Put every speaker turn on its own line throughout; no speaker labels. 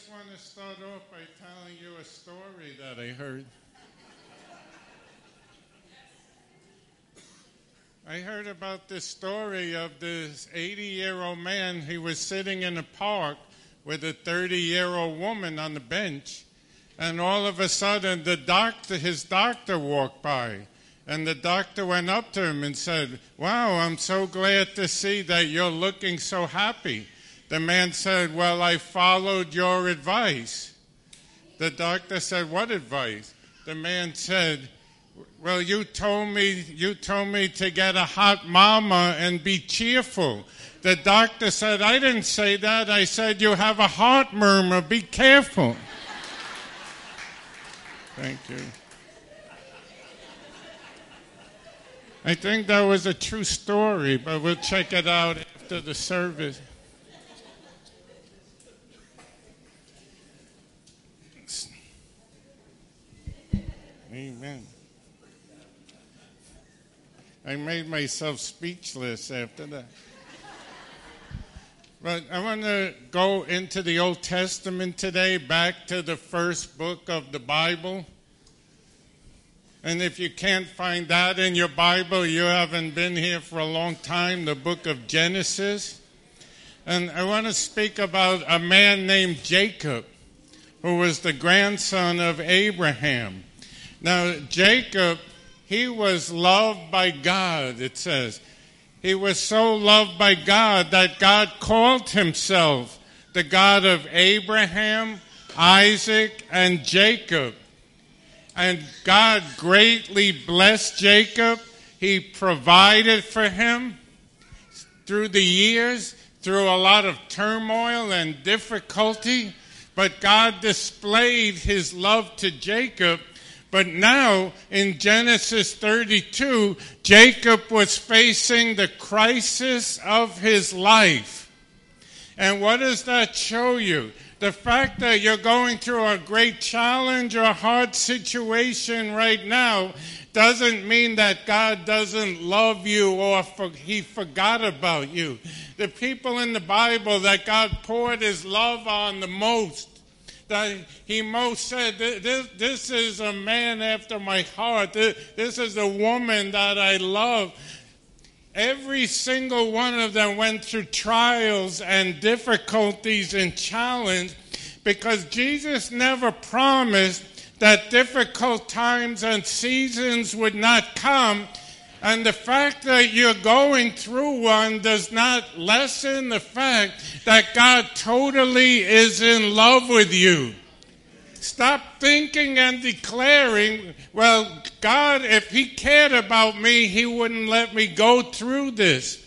just want to start off by telling you a story that I heard. I heard about this story of this 80 year old man. He was sitting in a park with a 30 year old woman on the bench, and all of a sudden, the doctor, his doctor walked by. And the doctor went up to him and said, Wow, I'm so glad to see that you're looking so happy. The man said, Well, I followed your advice. The doctor said, What advice? The man said, Well, you told me you told me to get a hot mama and be cheerful. The doctor said, I didn't say that. I said you have a heart murmur. Be careful. Thank you. I think that was a true story, but we'll check it out after the service. Amen. I made myself speechless after that. But I want to go into the Old Testament today, back to the first book of the Bible. And if you can't find that in your Bible, you haven't been here for a long time, the book of Genesis. And I want to speak about a man named Jacob, who was the grandson of Abraham. Now, Jacob, he was loved by God, it says. He was so loved by God that God called himself the God of Abraham, Isaac, and Jacob. And God greatly blessed Jacob. He provided for him through the years, through a lot of turmoil and difficulty. But God displayed his love to Jacob. But now in Genesis 32, Jacob was facing the crisis of his life. And what does that show you? the fact that you're going through a great challenge or hard situation right now doesn't mean that God doesn't love you or for, he forgot about you. The people in the Bible that God poured his love on the most, that he most said, this, this is a man after my heart. This is a woman that I love. Every single one of them went through trials and difficulties and challenge because Jesus never promised that difficult times and seasons would not come. And the fact that you're going through one does not lessen the fact that God totally is in love with you. Stop thinking and declaring, well, God, if He cared about me, He wouldn't let me go through this.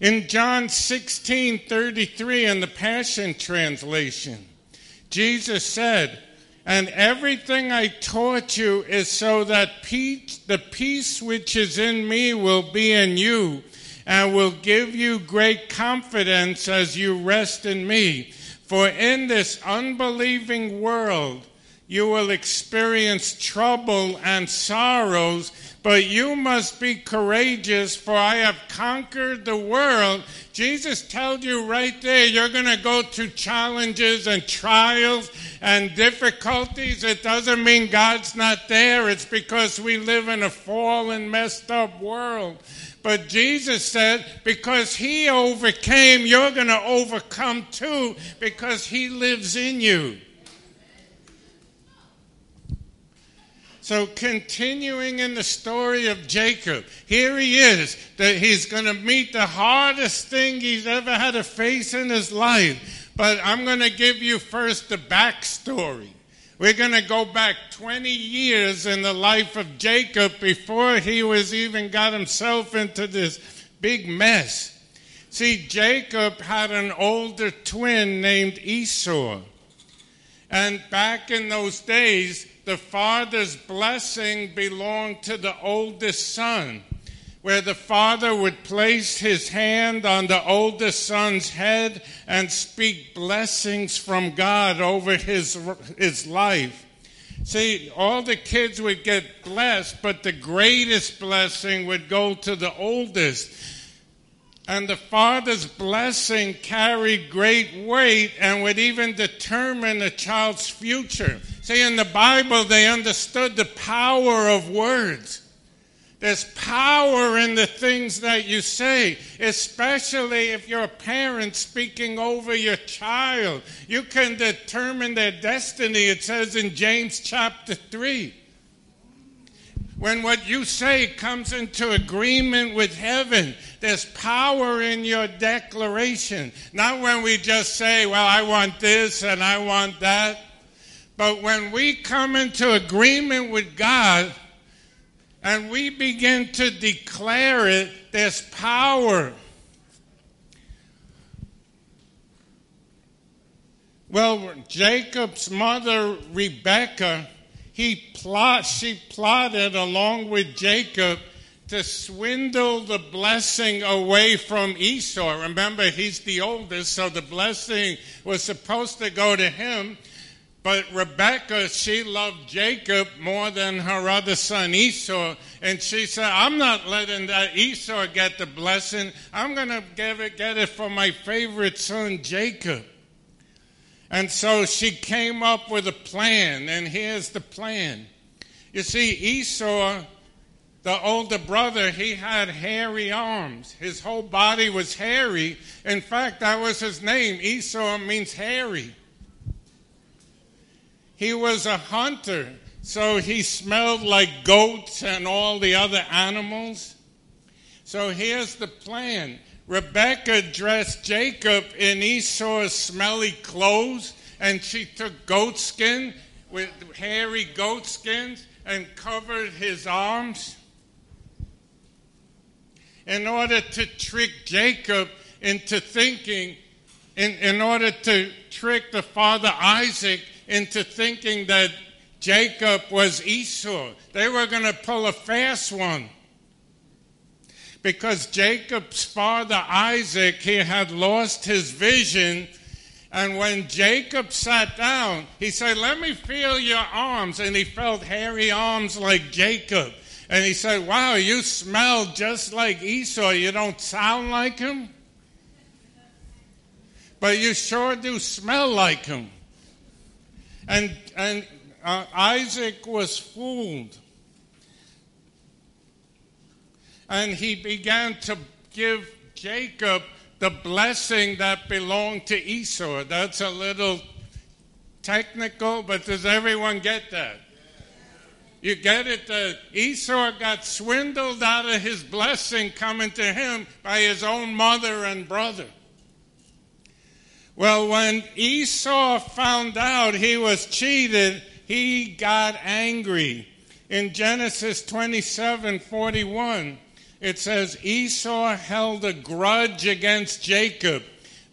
In John 16 33 in the Passion Translation, Jesus said, And everything I taught you is so that peace, the peace which is in me will be in you, and will give you great confidence as you rest in me. For in this unbelieving world, you will experience trouble and sorrows, but you must be courageous, for I have conquered the world. Jesus tells you right there, you're going to go through challenges and trials and difficulties. It doesn't mean God's not there, it's because we live in a fallen, messed up world. But Jesus said, because he overcame, you're going to overcome too, because he lives in you. So, continuing in the story of Jacob, here he is, that he's going to meet the hardest thing he's ever had to face in his life. But I'm going to give you first the backstory. We're going to go back 20 years in the life of Jacob before he was even got himself into this big mess. See, Jacob had an older twin named Esau. And back in those days, the father's blessing belonged to the oldest son where the father would place his hand on the oldest son's head and speak blessings from God over his, his life. See, all the kids would get blessed, but the greatest blessing would go to the oldest. And the father's blessing carried great weight and would even determine a child's future. See, in the Bible, they understood the power of words. There's power in the things that you say, especially if you're a parent speaking over your child. You can determine their destiny, it says in James chapter 3 when what you say comes into agreement with heaven. There's power in your declaration. Not when we just say, well, I want this and I want that. But when we come into agreement with God and we begin to declare it, there's power. Well, Jacob's mother, Rebecca, he plot, she plotted along with Jacob to swindle the blessing away from Esau. Remember, he's the oldest, so the blessing was supposed to go to him. But Rebecca, she loved Jacob more than her other son Esau. And she said, I'm not letting that Esau get the blessing. I'm going to give it, get it for my favorite son Jacob. And so she came up with a plan, and here's the plan. You see, Esau, the older brother, he had hairy arms. His whole body was hairy. In fact, that was his name. Esau means hairy. He was a hunter, so he smelled like goats and all the other animals. So here's the plan Rebecca dressed Jacob in Esau's smelly clothes, and she took goat skin with hairy goat skins and covered his arms in order to trick Jacob into thinking, in, in order to trick the father Isaac into thinking that Jacob was Esau. They were going to pull a fast one because Jacob's father Isaac, he had lost his vision. And when Jacob sat down, he said, Let me feel your arms. And he felt hairy arms like Jacob. And he said, Wow, you smell just like Esau. You don't sound like him, but you sure do smell like him. And, and uh, Isaac was fooled and he began to give Jacob the blessing that belonged to Esau. That's a little technical, but does everyone get that? You get it that Esau got swindled out of his blessing coming to him by his own mother and brother. Well, when Esau found out he was cheated, he got angry. In Genesis 27 41, it says Esau held a grudge against Jacob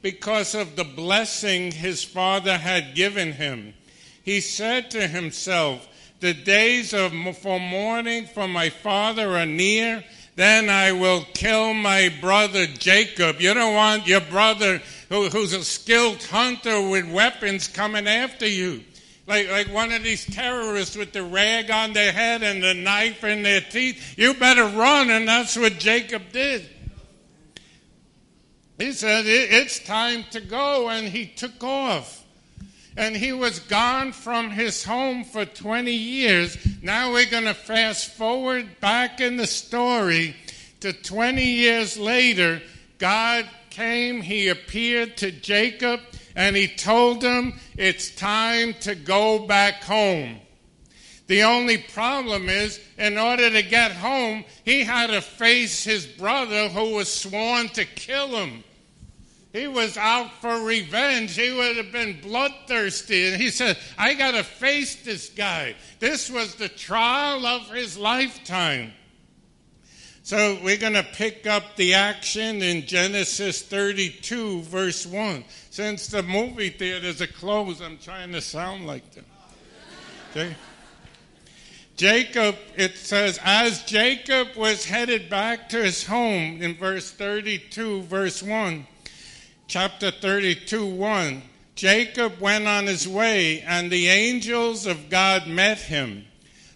because of the blessing his father had given him. He said to himself, The days of for mourning for my father are near. Then I will kill my brother Jacob. You don't want your brother who, who's a skilled hunter with weapons coming after you like, like one of these terrorists with the rag on their head and the knife in their teeth. You better run, and that's what Jacob did. He said, It's time to go, and he took off. And he was gone from his home for 20 years. Now we're going to fast forward back in the story to 20 years later. God came, he appeared to Jacob and he told him, it's time to go back home. The only problem is, in order to get home, he had to face his brother who was sworn to kill him. He was out for revenge. He would have been bloodthirsty. And he said, I got to face this guy. This was the trial of his lifetime. So we're going to pick up the action in Genesis 32, verse 1. Since the movie theaters are closed, I'm trying to sound like them. Okay? Jacob, it says, as Jacob was headed back to his home in verse 32, verse 1, chapter 32, 1, Jacob went on his way, and the angels of God met him.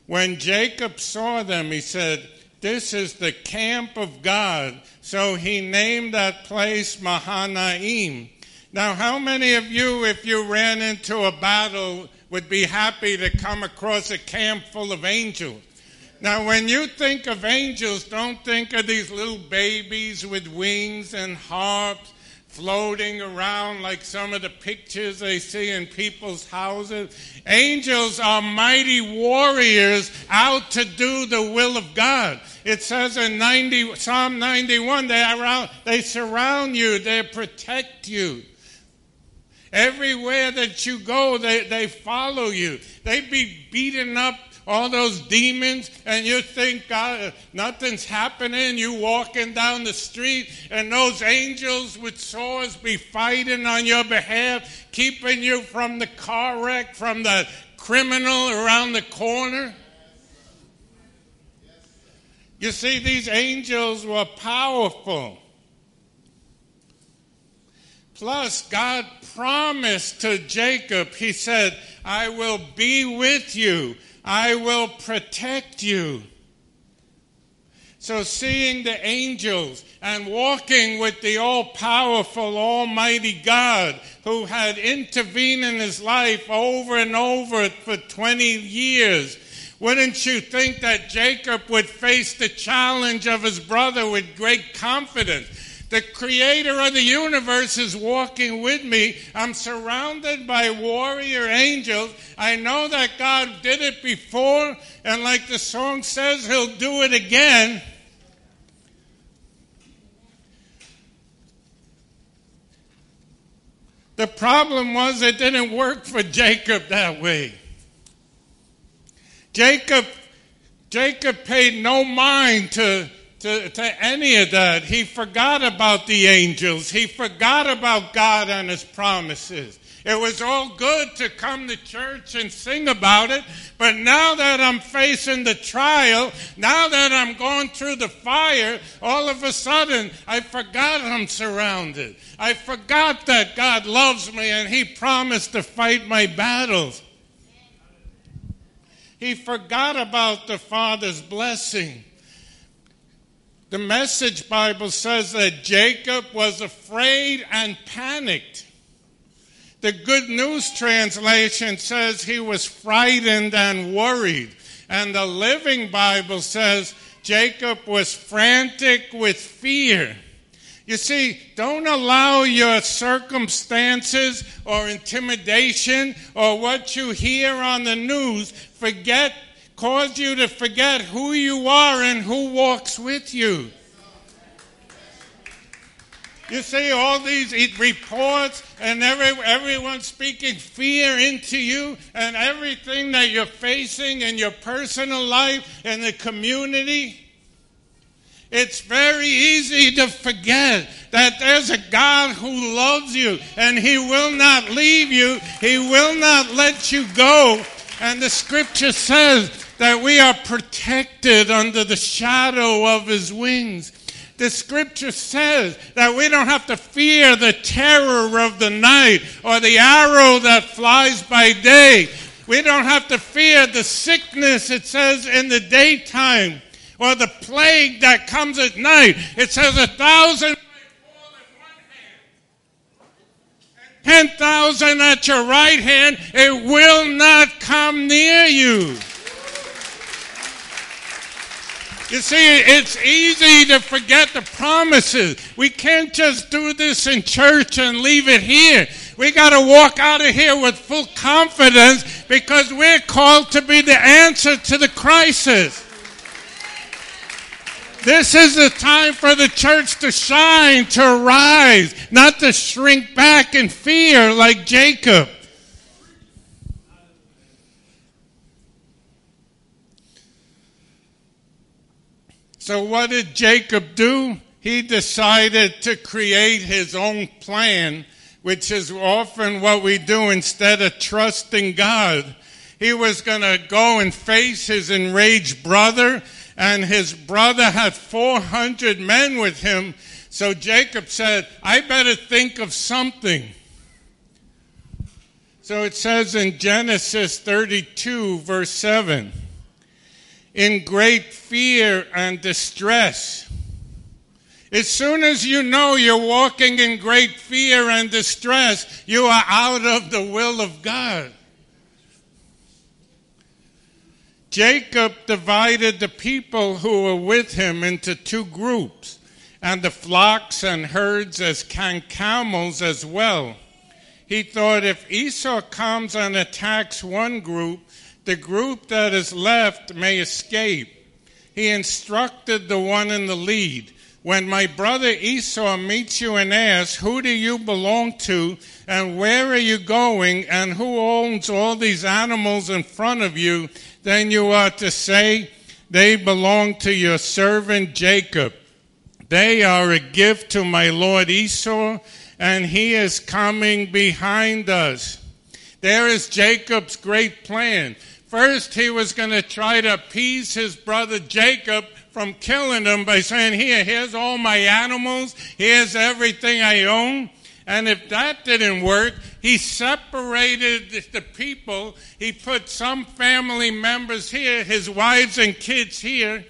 When Jacob saw them, he said, this is the camp of God. So he named that place Mahanaim. Now, how many of you, if you ran into a battle, would be happy to come across a camp full of angels? Now, when you think of angels, don't think of these little babies with wings and harps floating around like some of the pictures they see in people's houses. Angels are mighty warriors out to do the will of God. It says in 90, Psalm 91, they, around, they surround you, they protect you. Everywhere that you go, they, they follow you. They be beating up all those demons, and you think God, uh, nothing's happening. You walking down the street, and those angels with swords be fighting on your behalf, keeping you from the car wreck, from the criminal around the corner. You see, these angels were powerful. Plus, God promised to Jacob, He said, I will be with you, I will protect you. So, seeing the angels and walking with the all powerful, almighty God who had intervened in his life over and over for 20 years, wouldn't you think that Jacob would face the challenge of his brother with great confidence? The creator of the universe is walking with me. I'm surrounded by warrior angels. I know that God did it before, and like the song says, He'll do it again. The problem was it didn't work for Jacob that way. Jacob, Jacob paid no mind to to, to any of that. He forgot about the angels. He forgot about God and his promises. It was all good to come to church and sing about it, but now that I'm facing the trial, now that I'm going through the fire, all of a sudden I forgot I'm surrounded. I forgot that God loves me and He promised to fight my battles. He forgot about the Father's blessing. The Message Bible says that Jacob was afraid and panicked. The Good News Translation says he was frightened and worried. And the Living Bible says Jacob was frantic with fear. You see, don't allow your circumstances or intimidation or what you hear on the news forget cause you to forget who you are and who walks with you. You see all these reports and every, everyone speaking fear into you and everything that you're facing in your personal life and the community. It's very easy to forget that there's a God who loves you and He will not leave you. He will not let you go. And the scripture says that we are protected under the shadow of his wings. The scripture says that we don't have to fear the terror of the night or the arrow that flies by day. We don't have to fear the sickness, it says, in the daytime or the plague that comes at night. It says a thousand ten thousand at your right hand, it will not come near you. You see, it's easy to forget the promises. We can't just do this in church and leave it here. We got to walk out of here with full confidence because we're called to be the answer to the crisis. This is the time for the church to shine, to rise, not to shrink back in fear like Jacob. So, what did Jacob do? He decided to create his own plan, which is often what we do instead of trusting God. He was going to go and face his enraged brother, and his brother had 400 men with him. So Jacob said, I better think of something. So it says in Genesis 32, verse 7. In great fear and distress. As soon as you know you're walking in great fear and distress, you are out of the will of God. Jacob divided the people who were with him into two groups, and the flocks and herds as can camels as well. He thought if Esau comes and attacks one group, the group that is left may escape. He instructed the one in the lead when my brother Esau meets you and asks, Who do you belong to, and where are you going, and who owns all these animals in front of you, then you are to say, They belong to your servant Jacob. They are a gift to my lord Esau, and he is coming behind us. There is Jacob's great plan. First, he was going to try to appease his brother Jacob from killing him by saying, Here, here's all my animals, here's everything I own. And if that didn't work, he separated the people. He put some family members here, his wives and kids here,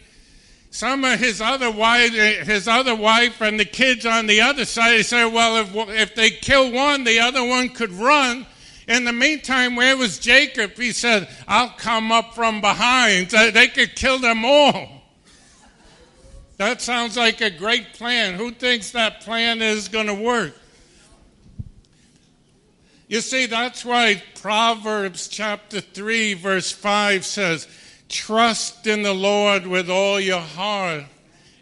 some of his other wife, his other wife and the kids on the other side. He said, well, if, if they kill one, the other one could run. In the meantime, where was Jacob? He said, I'll come up from behind. They could kill them all. That sounds like a great plan. Who thinks that plan is going to work? You see, that's why Proverbs chapter 3, verse 5 says, Trust in the Lord with all your heart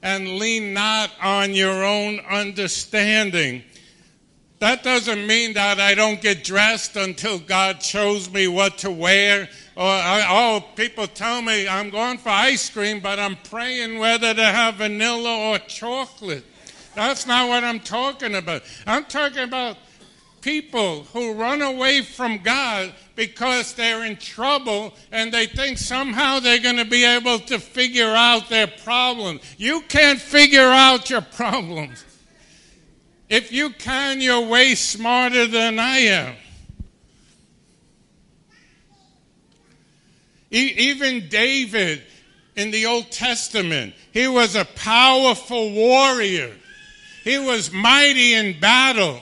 and lean not on your own understanding. That doesn't mean that I don't get dressed until God shows me what to wear. Or, oh, people tell me I'm going for ice cream, but I'm praying whether to have vanilla or chocolate. That's not what I'm talking about. I'm talking about people who run away from God because they're in trouble and they think somehow they're going to be able to figure out their problems. You can't figure out your problems. If you can, you're way smarter than I am. even David in the Old Testament, he was a powerful warrior. He was mighty in battle.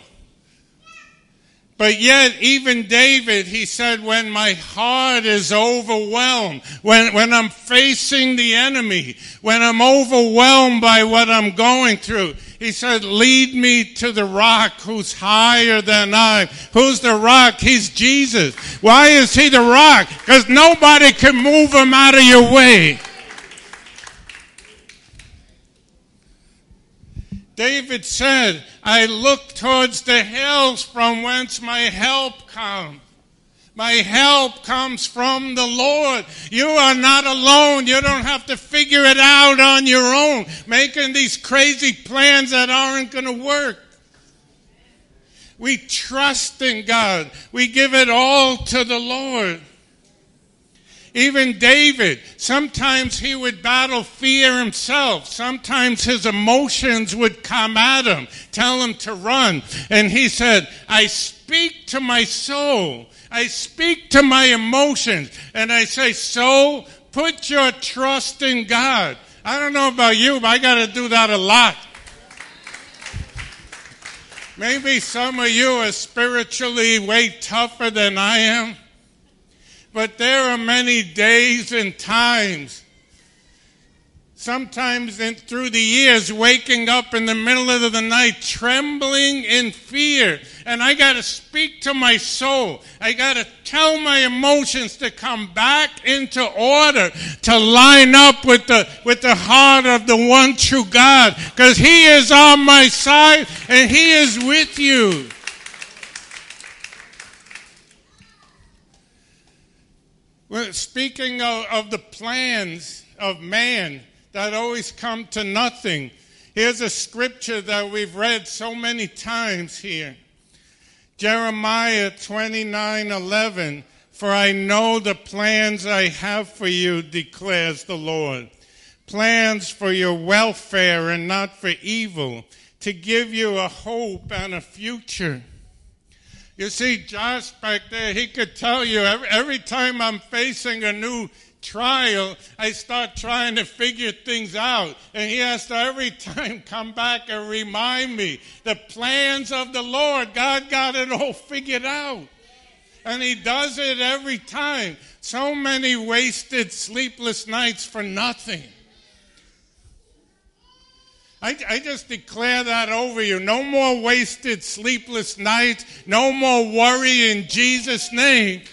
But yet, even David, he said, when my heart is overwhelmed, when, when I'm facing the enemy, when I'm overwhelmed by what I'm going through, he said, lead me to the rock who's higher than I. Who's the rock? He's Jesus. Why is he the rock? Because nobody can move him out of your way. David said, I look towards the hills from whence my help comes. My help comes from the Lord. You are not alone. You don't have to figure it out on your own, making these crazy plans that aren't going to work. We trust in God. We give it all to the Lord. Even David, sometimes he would battle fear himself. Sometimes his emotions would come at him, tell him to run. And he said, I speak to my soul. I speak to my emotions. And I say, soul, put your trust in God. I don't know about you, but I got to do that a lot. Maybe some of you are spiritually way tougher than I am. But there are many days and times, sometimes in, through the years, waking up in the middle of the night, trembling in fear. And I got to speak to my soul. I got to tell my emotions to come back into order, to line up with the, with the heart of the one true God. Because He is on my side and He is with you. Speaking of, of the plans of man that always come to nothing, here's a scripture that we've read so many times here. Jeremiah 29 11. For I know the plans I have for you, declares the Lord. Plans for your welfare and not for evil, to give you a hope and a future. You see, Josh back there, he could tell you every, every time I'm facing a new trial, I start trying to figure things out. And he has to every time come back and remind me the plans of the Lord. God got it all figured out. And he does it every time. So many wasted sleepless nights for nothing. I, I, just declare that over you. No more wasted sleepless nights. No more worry in Jesus' name.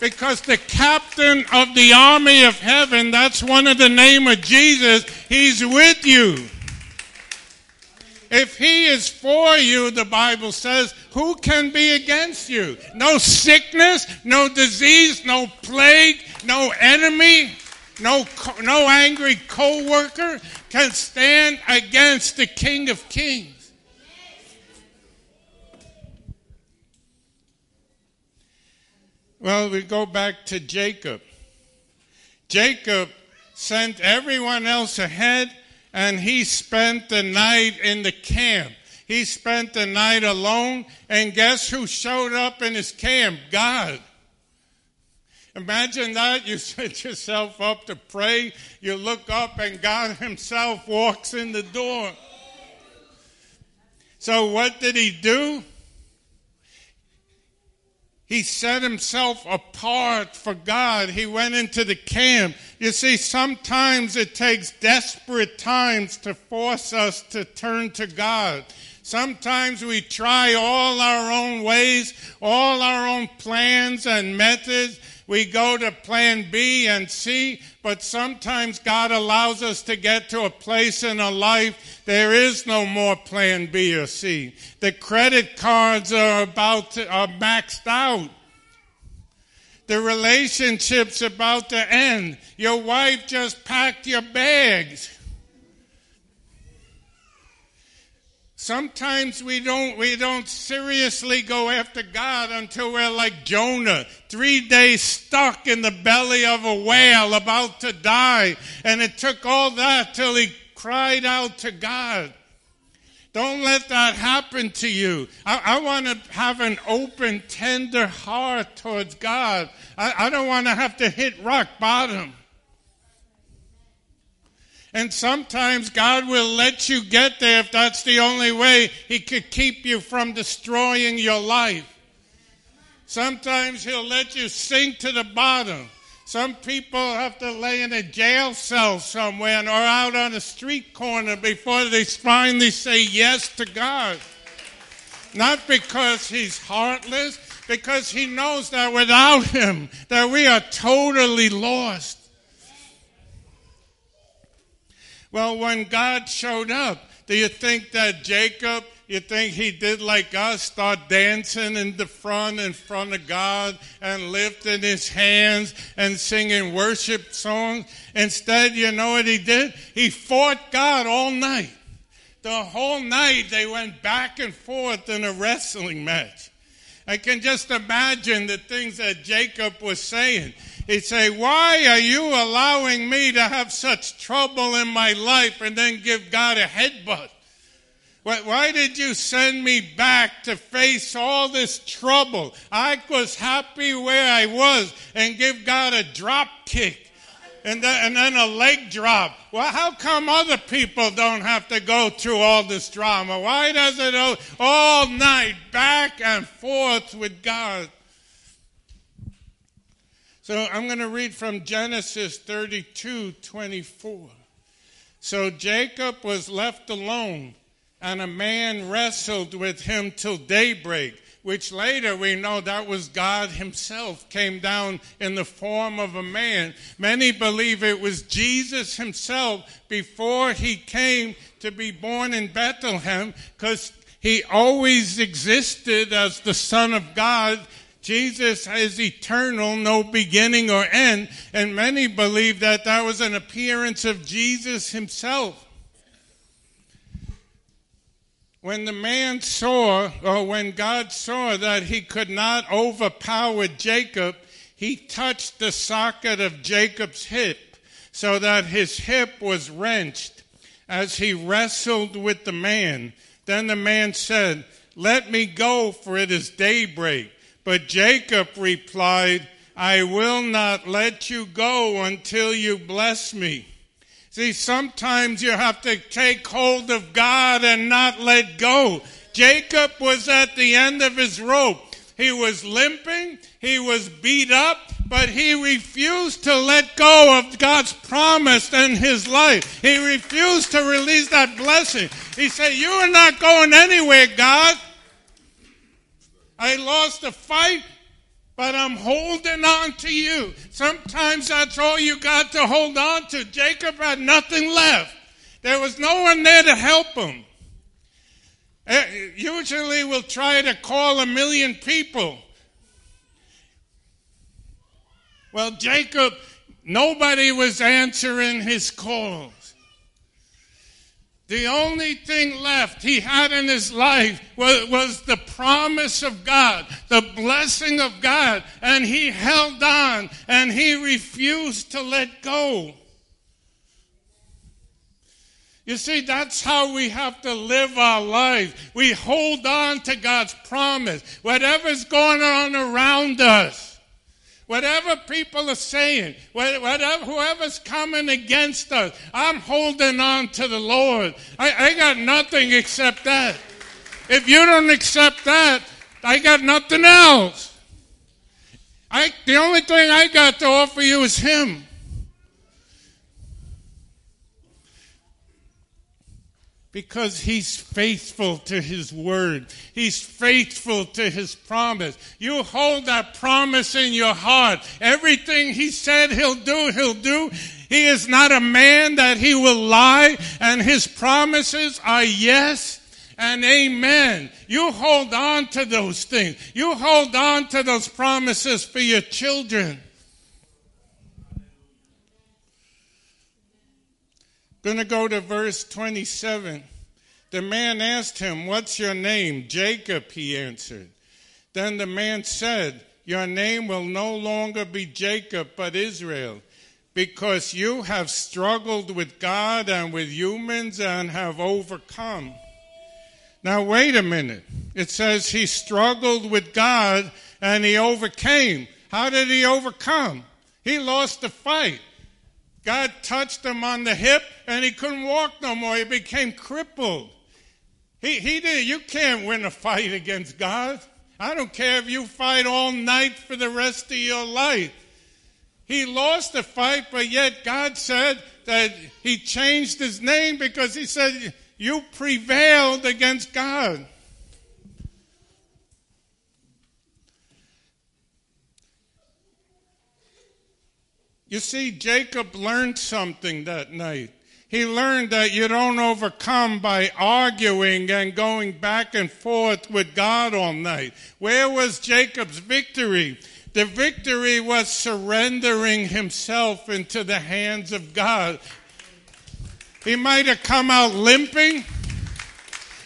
Because the captain of the army of heaven, that's one of the name of Jesus, he's with you. If he is for you, the Bible says, who can be against you? No sickness, no disease, no plague, no enemy, no, no angry co-worker can stand against the King of Kings. Well, we go back to Jacob. Jacob sent everyone else ahead and he spent the night in the camp. He spent the night alone, and guess who showed up in his camp? God. Imagine that. You set yourself up to pray, you look up, and God Himself walks in the door. So, what did He do? He set himself apart for God. He went into the camp. You see, sometimes it takes desperate times to force us to turn to God. Sometimes we try all our own ways, all our own plans and methods. We go to plan B and C, but sometimes God allows us to get to a place in our life there is no more plan B or C. The credit cards are about to, are maxed out. The relationship's about to end. Your wife just packed your bags. Sometimes we don't, we don't seriously go after God until we're like Jonah, three days stuck in the belly of a whale about to die. And it took all that till he cried out to God. Don't let that happen to you. I, I want to have an open, tender heart towards God. I, I don't want to have to hit rock bottom. And sometimes God will let you get there if that's the only way He could keep you from destroying your life. Sometimes He'll let you sink to the bottom. Some people have to lay in a jail cell somewhere or out on a street corner before they finally say yes to God. Not because He's heartless, because He knows that without Him, that we are totally lost. Well, when God showed up, do you think that Jacob, you think he did like us, start dancing in the front, in front of God, and lifting his hands and singing worship songs? Instead, you know what he did? He fought God all night. The whole night they went back and forth in a wrestling match. I can just imagine the things that Jacob was saying. He'd say, Why are you allowing me to have such trouble in my life and then give God a headbutt? Why did you send me back to face all this trouble? I was happy where I was and give God a drop kick and then, a leg drop. Well, how come other people don't have to go through all this drama? Why does it all, all night back and forth with God? So I'm going to read from Genesis 32 24. So Jacob was left alone, and a man wrestled with him till daybreak, which later we know that was God Himself came down in the form of a man. Many believe it was Jesus Himself before He came to be born in Bethlehem, because He always existed as the Son of God Jesus is eternal, no beginning or end, and many believe that that was an appearance of Jesus himself. When the man saw, or when God saw that he could not overpower Jacob, he touched the socket of Jacob's hip so that his hip was wrenched as he wrestled with the man. Then the man said, Let me go, for it is daybreak. But Jacob replied, I will not let you go until you bless me. See, sometimes you have to take hold of God and not let go. Jacob was at the end of his rope. He was limping. He was beat up, but he refused to let go of God's promise in his life. He refused to release that blessing. He said, You are not going anywhere, God. I lost the fight, but I'm holding on to you. Sometimes that's all you got to hold on to. Jacob had nothing left. There was no one there to help him. Eh, usually we'll try to call a million people. Well, Jacob, nobody was answering his calls. The only thing left he had in his life was, was, the promise of God, the blessing of God, and he held on and he refused to let go. You see, that's how we have to live our lives. We hold on to God's promise. Whatever's going on around us, Whatever people are saying, whatever, whoever's coming against us, I'm holding on to the Lord. I, I got nothing except that. If you don't accept that, I got nothing else. I, the only thing I got to offer you is Him. Because he's faithful to his word. He's faithful to his promise. You hold that promise in your heart. Everything he said he'll do, he'll do. He is not a man that he will lie, and his promises are yes and amen. You hold on to those things. You hold on to those promises for your children. Going to go to verse 27. The man asked him, What's your name? Jacob, he answered. Then the man said, Your name will no longer be Jacob, but Israel, because you have struggled with God and with humans and have overcome. Now, wait a minute. It says he struggled with God and he overcame. How did he overcome? He lost the fight. God touched him on the hip and he couldn't walk no more. He became crippled. He, he did. You can't win a fight against God. I don't care if you fight all night for the rest of your life. He lost the fight, but yet God said that he changed his name because he said, You prevailed against God. You see, Jacob learned something that night. He learned that you don't overcome by arguing and going back and forth with God all night. Where was Jacob's victory? The victory was surrendering himself into the hands of God. He might have come out limping.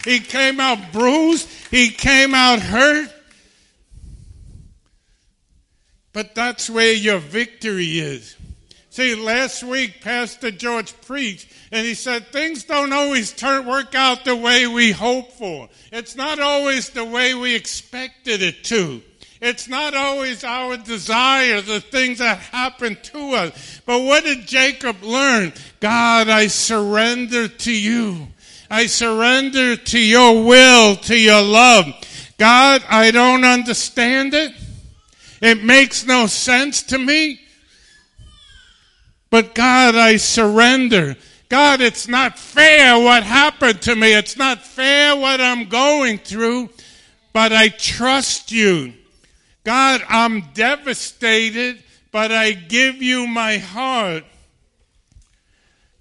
He came out bruised. He came out hurt. But that's where your victory is. See, last week Pastor George preached and he said things don't always turn, work out the way we hope for. It's not always the way we expected it to. It's not always our desire, the things that happen to us. But what did Jacob learn? God, I surrender to you. I surrender to your will, to your love. God, I don't understand it. It makes no sense to me. But God, I surrender. God, it's not fair what happened to me. It's not fair what I'm going through, but I trust you. God, I'm devastated, but I give you my heart.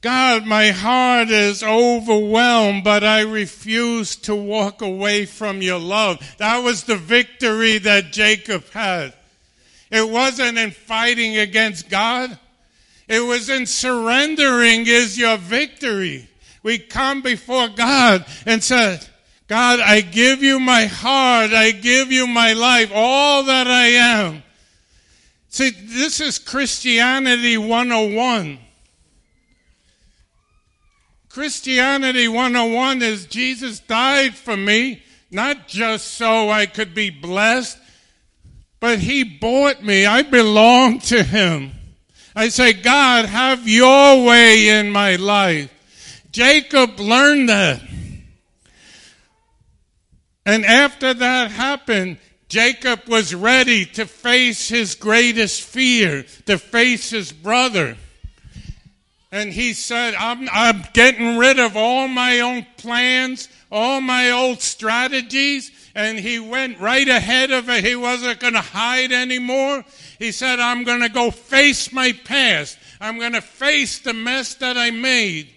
God, my heart is overwhelmed, but I refuse to walk away from your love. That was the victory that Jacob had. It wasn't in fighting against God. It was in surrendering is your victory. We come before God and said, God, I give you my heart. I give you my life, all that I am. See, this is Christianity 101. Christianity 101 is Jesus died for me, not just so I could be blessed, but he bought me. I belong to him. I say, God, have your way in my life. Jacob learned that. And after that happened, Jacob was ready to face his greatest fear, to face his brother. And he said, I'm, I'm getting rid of all my own plans, all my old strategies. And he went right ahead of it. He wasn't going to hide anymore. He said, I'm going to go face my past. I'm going to face the mess that I made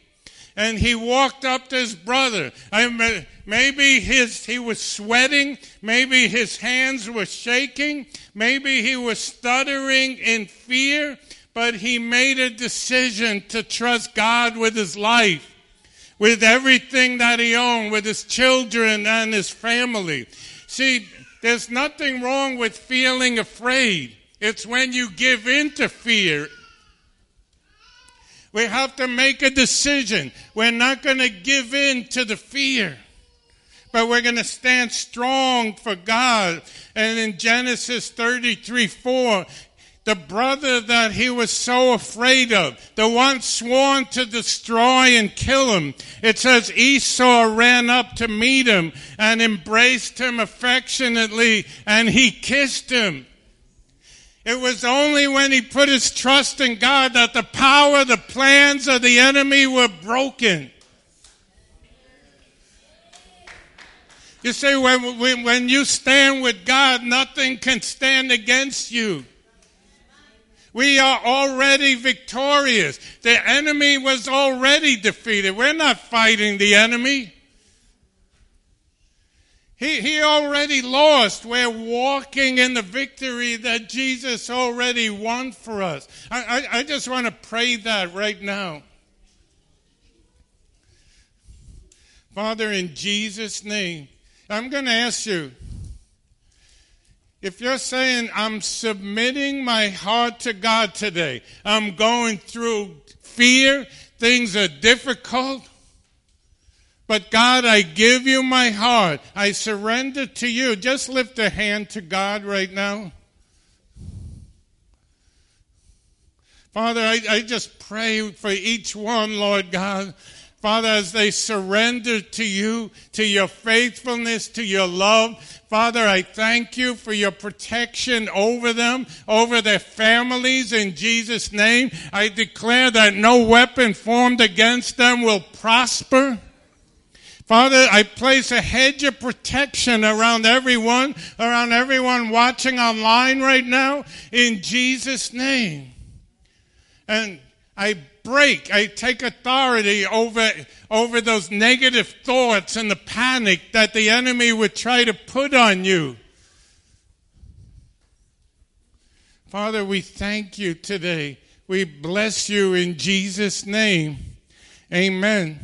and he walked up to his brother. I, maybe his, he was sweating. Maybe his hands were shaking. Maybe he was stuttering in fear, but he made a decision to trust God with his life, with everything that he owned, with his children and his family. See, there's nothing wrong with feeling afraid. It's when you give in to fear we have to make a decision. We're not going to give in to the fear, but we're going to stand strong for God. And in Genesis 33 4, the brother that he was so afraid of, the one sworn to destroy and kill him. It says Esau ran up to meet him and embraced him affectionately and he kissed him. It was only when he put his trust in God that the power, the plans of the enemy were broken. You see, when, when, when you stand with God, nothing can stand against you. We are already victorious. The enemy was already defeated. We're not fighting the enemy. He, he already lost. We're walking in the victory that Jesus already won for us. I, I, I just want to pray that right now. Father, in Jesus' name, I'm going to ask you if you're saying, I'm submitting my heart to God today, I'm going through fear, things are difficult. But God, I give you my heart. I surrender to you. Just lift a hand to God right now. Father, I, I just pray for each one, Lord God. Father, as they surrender to you, to your faithfulness, to your love, Father, I thank you for your protection over them, over their families in Jesus' name. I declare that no weapon formed against them will prosper. Father, I place a hedge of protection around everyone, around everyone watching online right now, in Jesus' name. And I break, I take authority over, over those negative thoughts and the panic that the enemy would try to put on you. Father, we thank you today. We bless you in Jesus' name. Amen.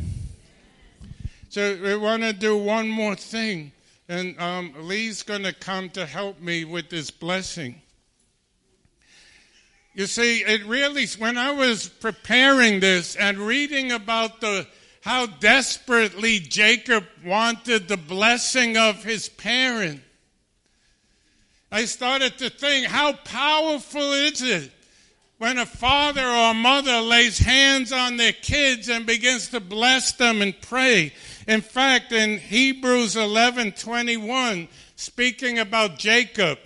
So we want to do one more thing. And um, Lee's going to come to help me with this blessing. You see, it really, when I was preparing this and reading about the, how desperately Jacob wanted the blessing of his parent, I started to think, how powerful is it when a father or a mother lays hands on their kids and begins to bless them and pray. In fact, in Hebrews 11:21, speaking about Jacob,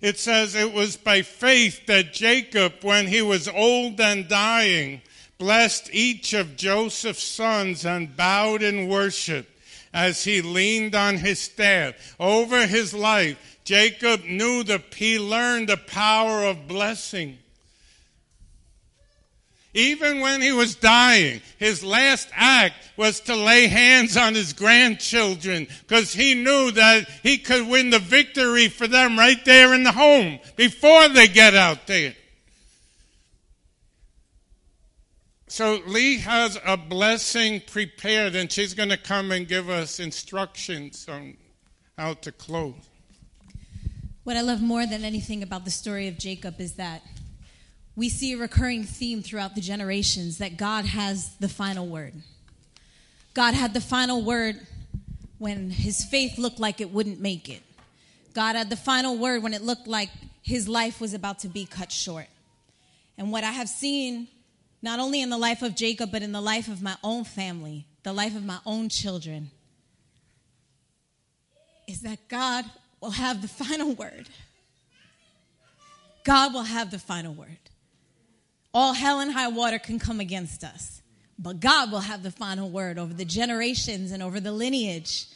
it says it was by faith that Jacob, when he was old and dying, blessed each of Joseph's sons and bowed in worship as he leaned on his staff. Over his life, Jacob knew that he learned the power of blessing. Even when he was dying, his last act was to lay hands on his grandchildren because he knew that he could win the victory for them right there in the home before they get out there. So Lee has a blessing prepared and she's going to come and give us instructions on how to close.
What I love more than anything about the story of Jacob is that we see a recurring theme throughout the generations that God has the final word. God had the final word when his faith looked like it wouldn't make it. God had the final word when it looked like his life was about to be cut short. And what I have seen, not only in the life of Jacob, but in the life of my own family, the life of my own children, is that God will have the final word. God will have the final word. All hell and high water can come against us, but God will have the final word over the generations and over the lineage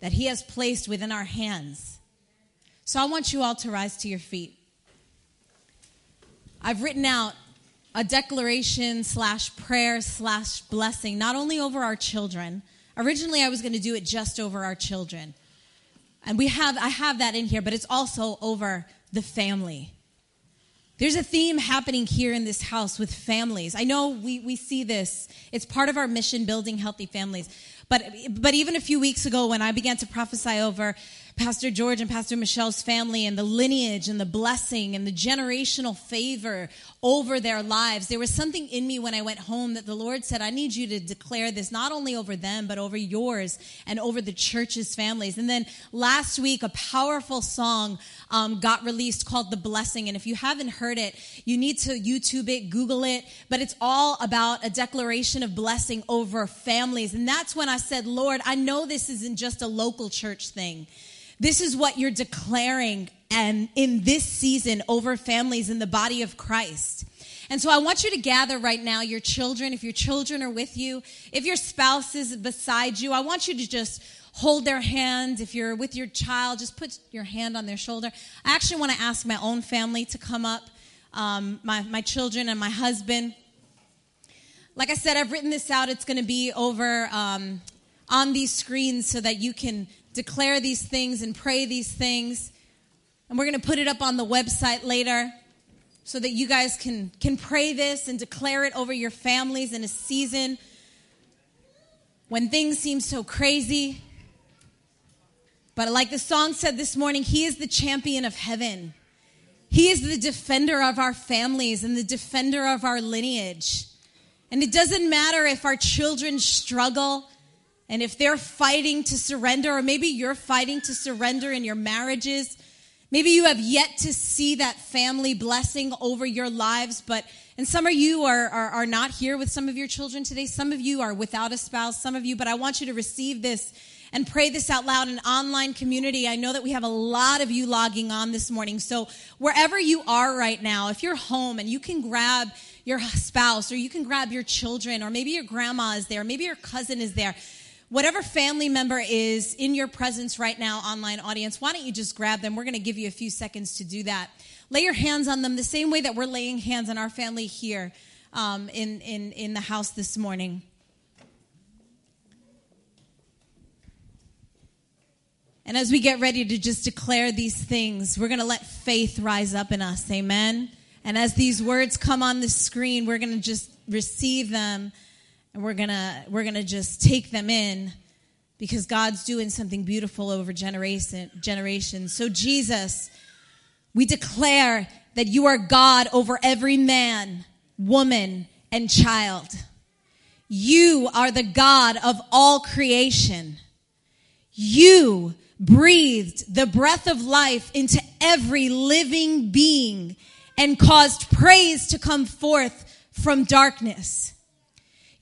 that He has placed within our hands. So I want you all to rise to your feet. I've written out a declaration slash prayer slash blessing, not only over our children. Originally, I was going to do it just over our children. And we have, I have that in here, but it's also over the family. There's a theme happening here in this house with families. I know we, we see this. It's part of our mission building healthy families. But, but even a few weeks ago, when I began to prophesy over Pastor George and Pastor Michelle's family and the lineage and the blessing and the generational favor over their lives. There was something in me when I went home that the Lord said, I need you to declare this not only over them, but over yours and over the church's families. And then last week, a powerful song um, got released called The Blessing. And if you haven't heard it, you need to YouTube it, Google it. But it's all about a declaration of blessing over families. And that's when I said, Lord, I know this isn't just a local church thing. This is what you're declaring and in this season over families in the body of Christ. And so I want you to gather right now your children, if your children are with you, if your spouse is beside you, I want you to just hold their hands. If you're with your child, just put your hand on their shoulder. I actually want to ask my own family to come up, um, my, my children and my husband. Like I said, I've written this out. It's going to be over um, on these screens so that you can declare these things and pray these things. And we're going to put it up on the website later so that you guys can, can pray this and declare it over your families in a season when things seem so crazy. But like the song said this morning, He is the champion of heaven. He is the defender of our families and the defender of our lineage. And it doesn't matter if our children struggle and if they're fighting to surrender, or maybe you're fighting to surrender in your marriages, maybe you have yet to see that family blessing over your lives, but and some of you are, are, are not here with some of your children today. Some of you are without a spouse, some of you, but I want you to receive this and pray this out loud in online community. I know that we have a lot of you logging on this morning. So wherever you are right now, if you're home and you can grab your spouse or you can grab your children or maybe your grandma is there, maybe your cousin is there whatever family member is in your presence right now, online audience, why don't you just grab them? We're going to give you a few seconds to do that. Lay your hands on them the same way that we're laying hands on our family here um, in, in, in the house this morning. And as we get ready to just declare these things, we're going to let faith rise up in us. Amen. And as these words come on the screen, we're going to just receive them and we're gonna we're gonna just take them in because God's doing something beautiful over generation generations. So Jesus, we declare that you are God over every man, woman, and child. You are the God of all creation. You breathed the breath of life into every living being and caused praise to come forth from darkness.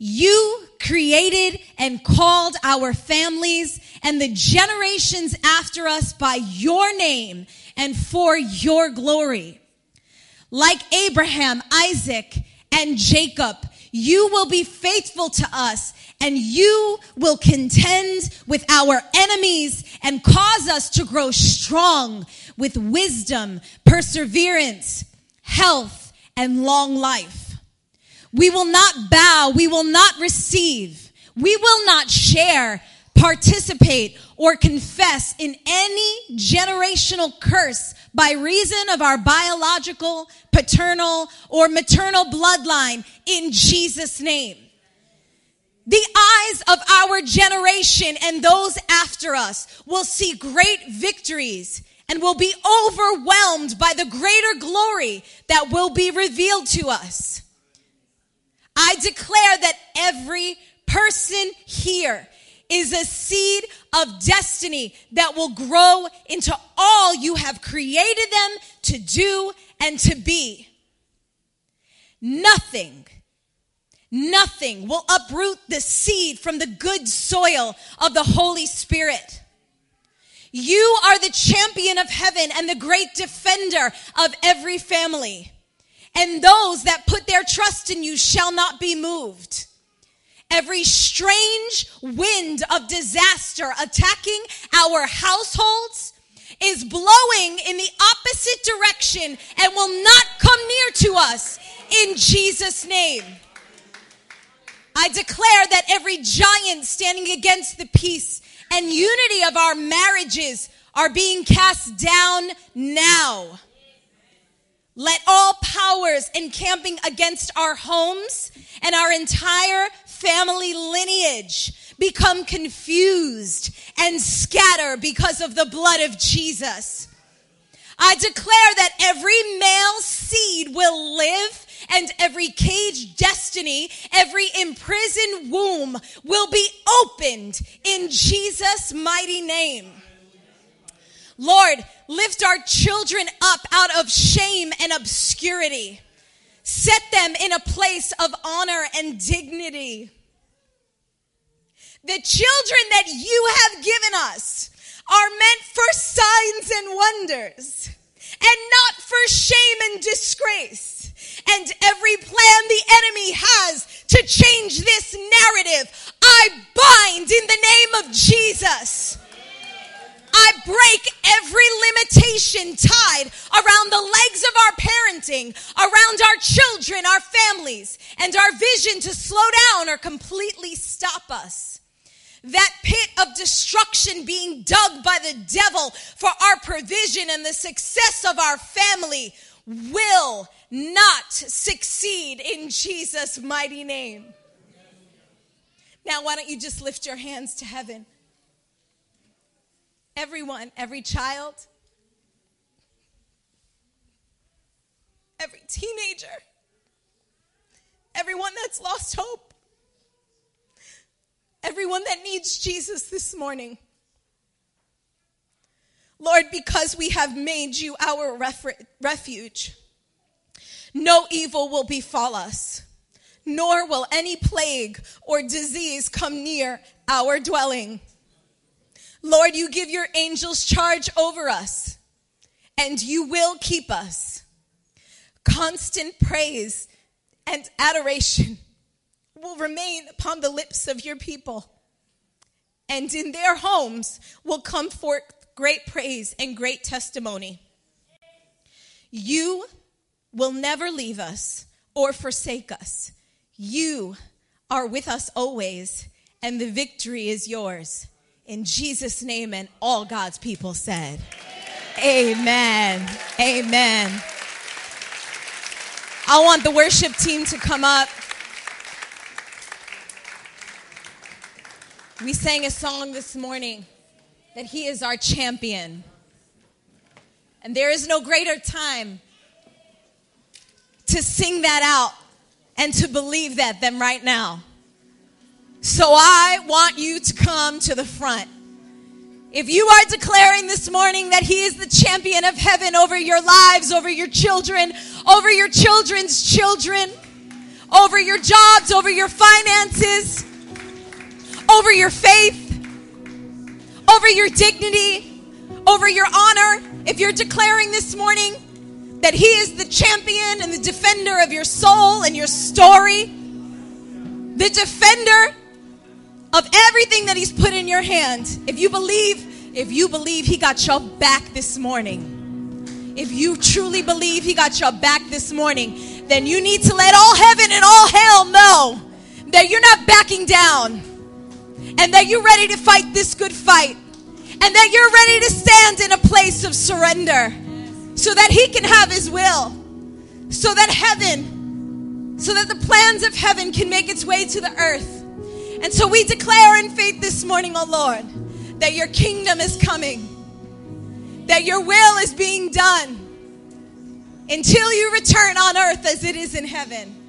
You created and called our families and the generations after us by your name and for your glory. Like Abraham, Isaac, and Jacob, you will be faithful to us and you will contend with our enemies and cause us to grow strong with wisdom, perseverance, health, and long life. We will not bow. We will not receive. We will not share, participate, or confess in any generational curse by reason of our biological, paternal, or maternal bloodline in Jesus' name. The eyes of our generation and those after us will see great victories and will be overwhelmed by the greater glory that will be revealed to us. I declare that every person here is a seed of destiny that will grow into all you have created them to do and to be. Nothing, nothing will uproot the seed from the good soil of the Holy Spirit. You are the champion of heaven and the great defender of every family. And those that put their trust in you shall not be moved. Every strange wind of disaster attacking our households is blowing in the opposite direction and will not come near to us in Jesus' name. I declare that every giant standing against the peace and unity of our marriages are being cast down now. Let all powers encamping against our homes and our entire family lineage become confused and scatter because of the blood of Jesus. I declare that every male seed will live and every caged destiny, every imprisoned womb will be opened in Jesus' mighty name. Lord, lift our children up out of shame and obscurity. Set them in a place of honor and dignity. The children that you have given us are meant for signs and wonders and not for shame and disgrace. And every plan the enemy has to change this narrative, I bind in the name of Jesus. I break every limitation tied around the legs of our parenting, around our children, our families, and our vision to slow down or completely stop us. That pit of destruction being dug by the devil for our provision and the success of our family will not succeed in Jesus' mighty name. Now, why don't you just lift your hands to heaven? Everyone, every child, every teenager, everyone that's lost hope, everyone that needs Jesus this morning. Lord, because we have made you our refuge, no evil will befall us, nor will any plague or disease come near our dwelling. Lord, you give your angels charge over us, and you will keep us. Constant praise and adoration will remain upon the lips of your people, and in their homes will come forth great praise and great testimony. You will never leave us or forsake us. You are with us always, and the victory is yours. In Jesus' name, and all God's people said, Amen. Amen. I want the worship team to come up. We sang a song this morning that He is our champion. And there is no greater time to sing that out and to believe that than right now. So I want you to come to the front. If you are declaring this morning that He is the champion of heaven over your lives, over your children, over your children's children, over your jobs, over your finances, over your faith, over your dignity, over your honor, if you're declaring this morning that He is the champion and the defender of your soul and your story, the defender of everything that he's put in your hand. If you believe, if you believe he got your back this morning, if you truly believe he got your back this morning, then you need to let all heaven and all hell know that you're not backing down and that you're ready to fight this good fight and that you're ready to stand in a place of surrender so that he can have his will, so that heaven, so that the plans of heaven can make its way to the earth. And so we declare in faith this morning, oh Lord, that your kingdom is coming, that your will is being done until you return on earth as it is in heaven.